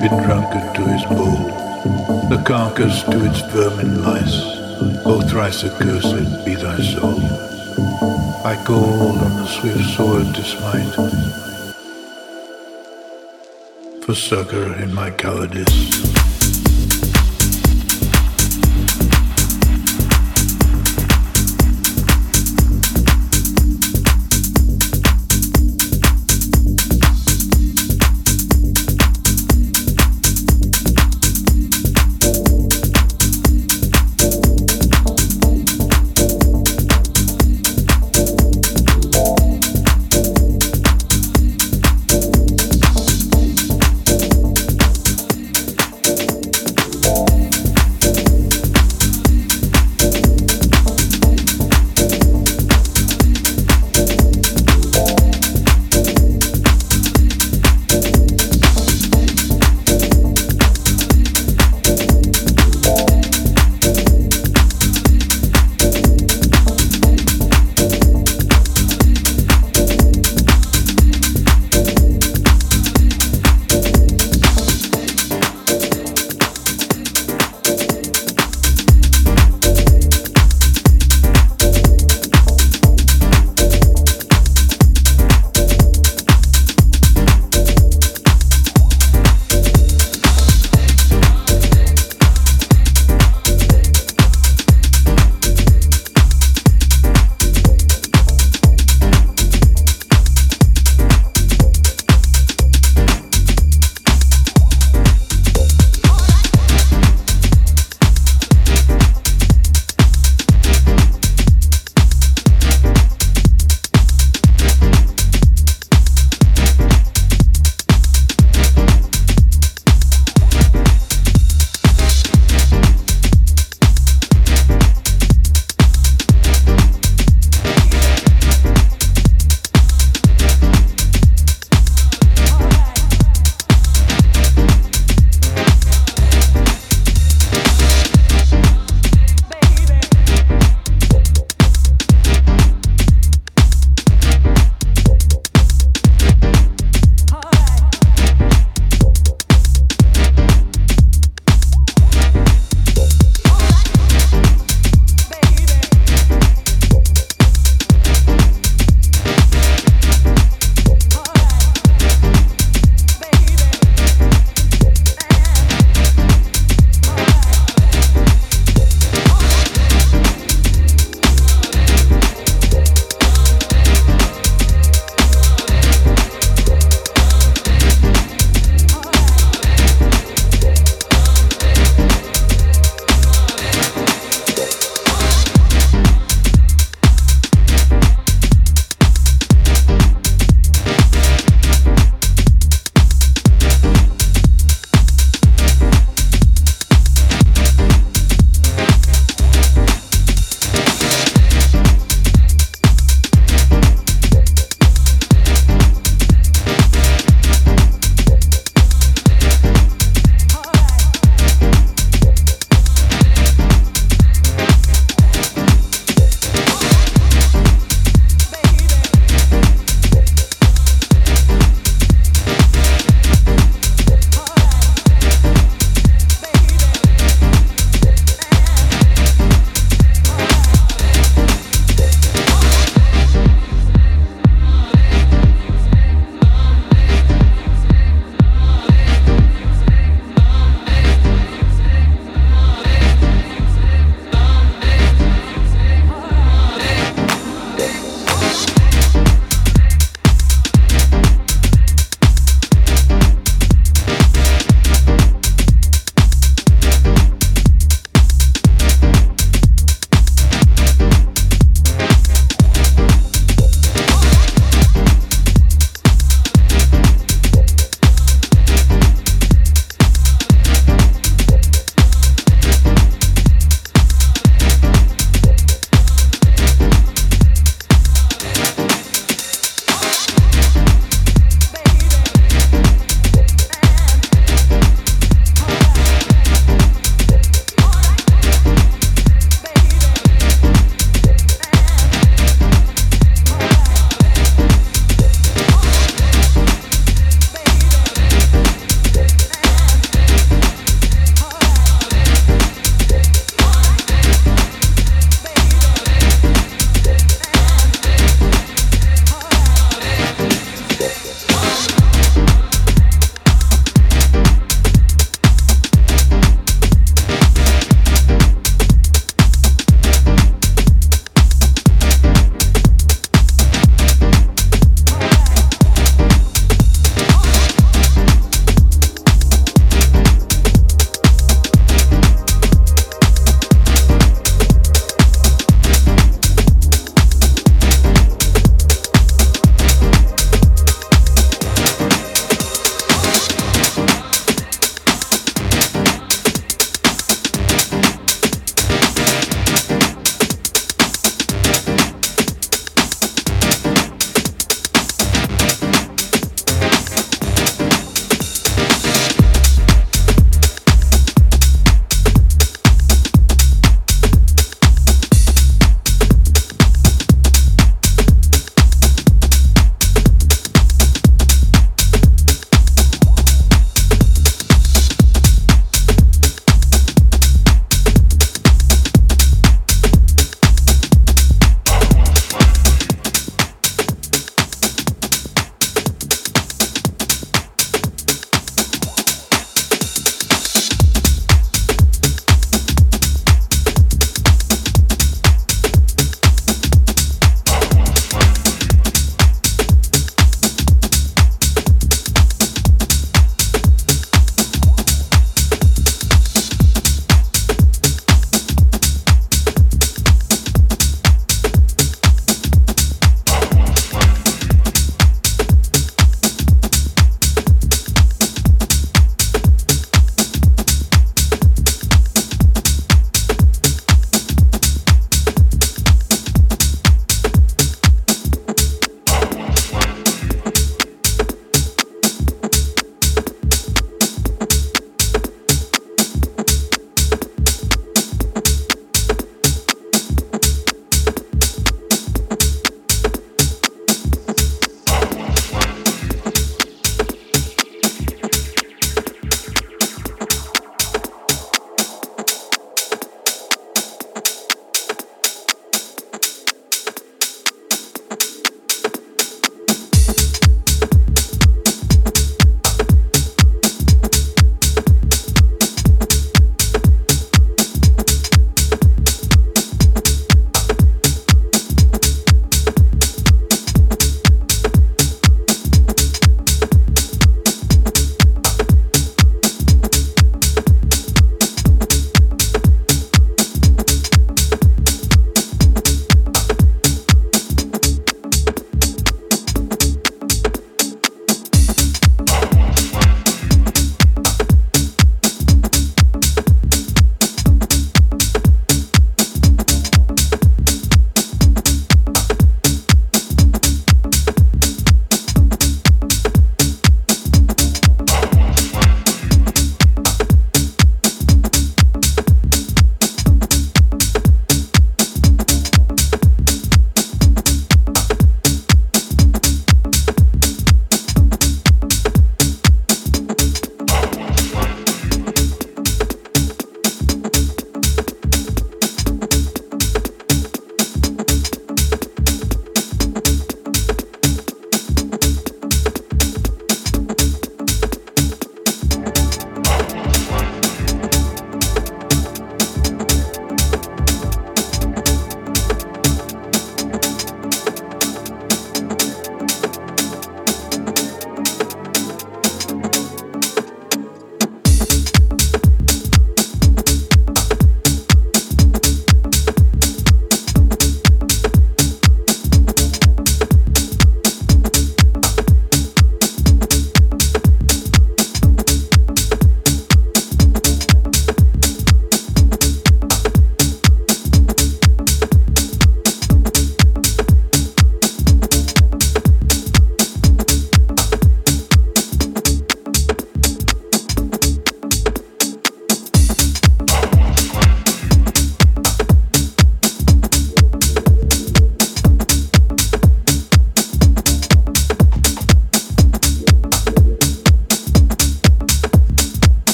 be drunkard to his bowl, the carcass to its vermin lice, O thrice accursed be thy soul. I call on the swift sword to smite, for succor in my cowardice.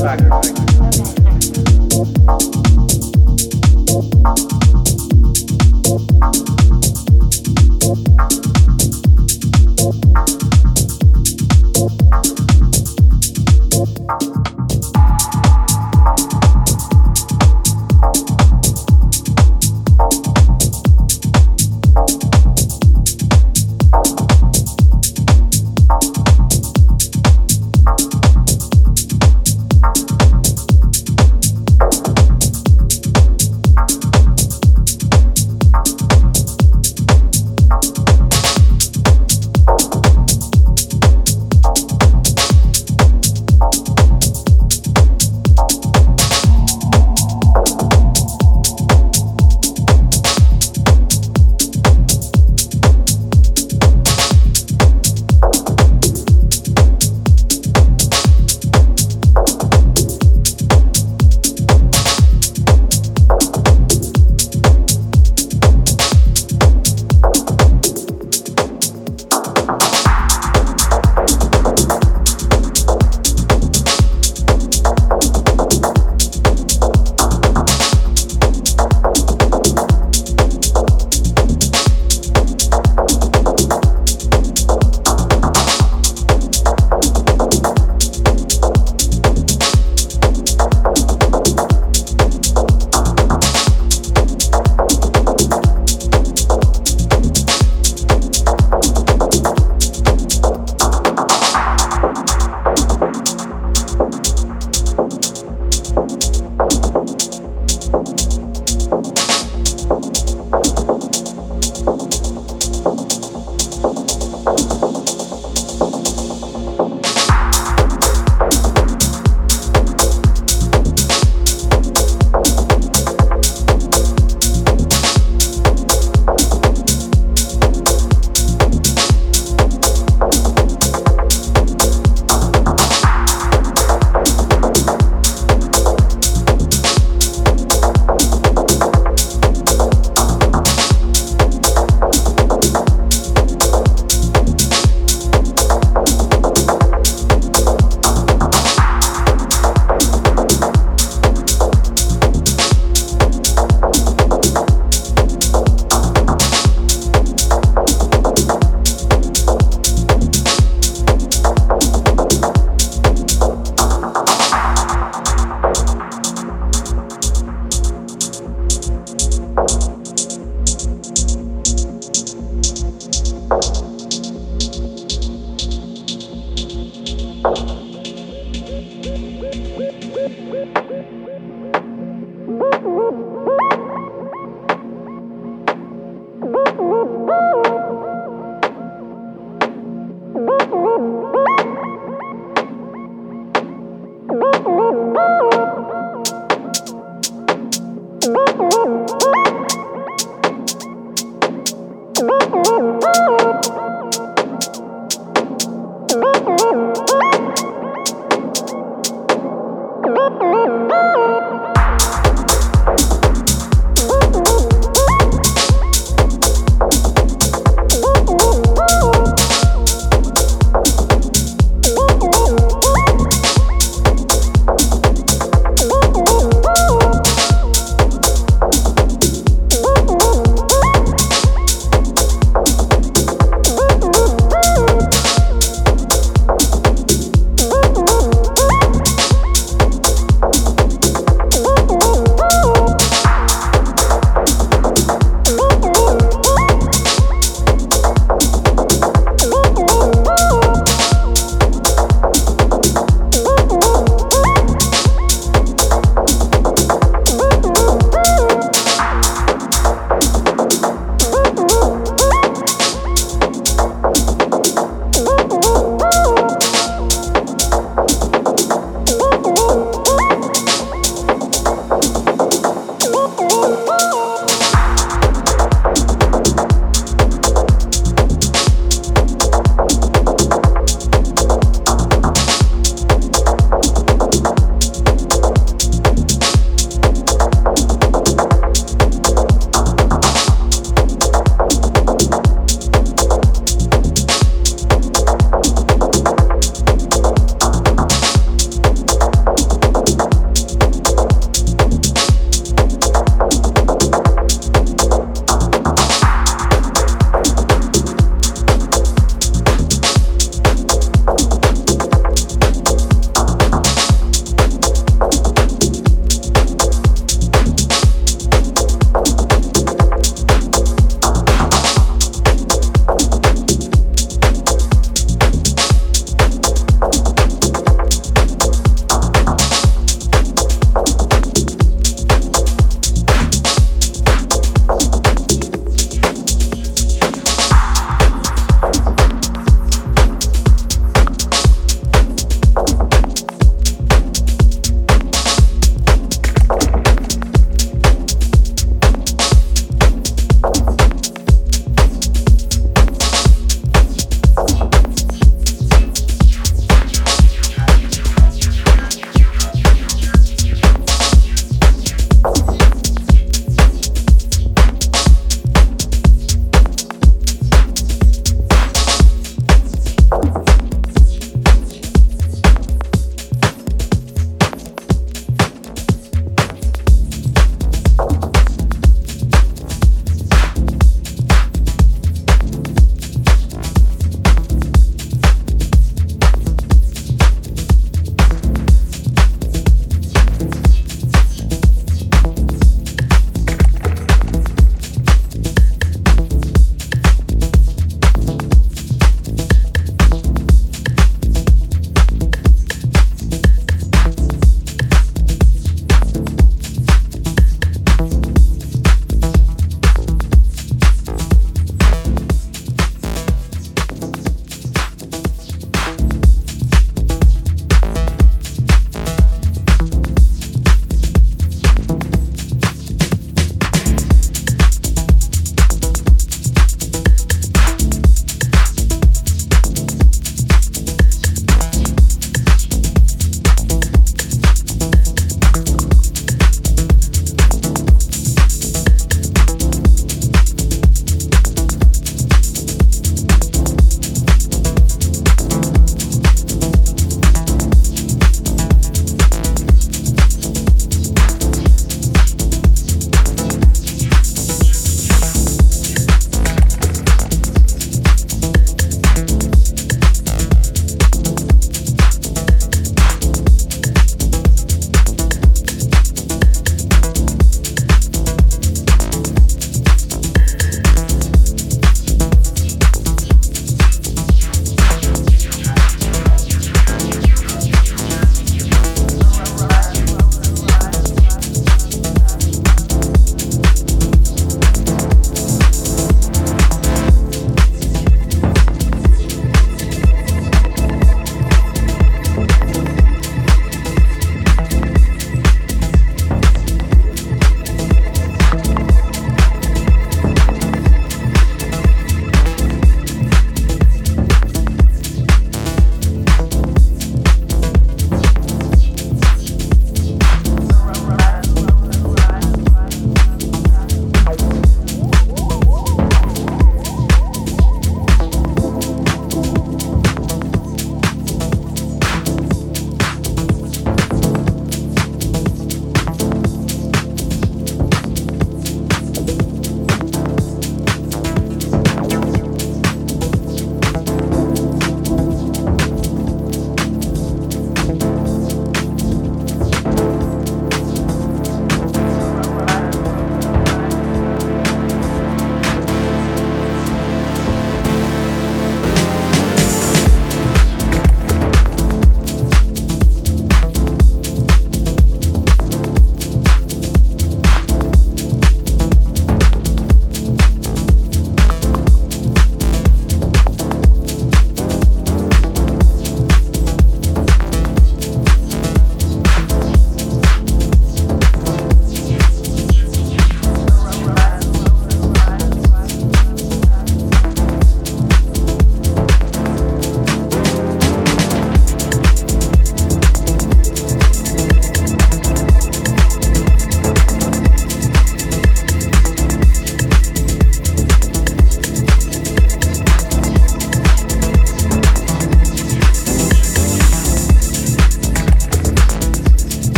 sacrifice.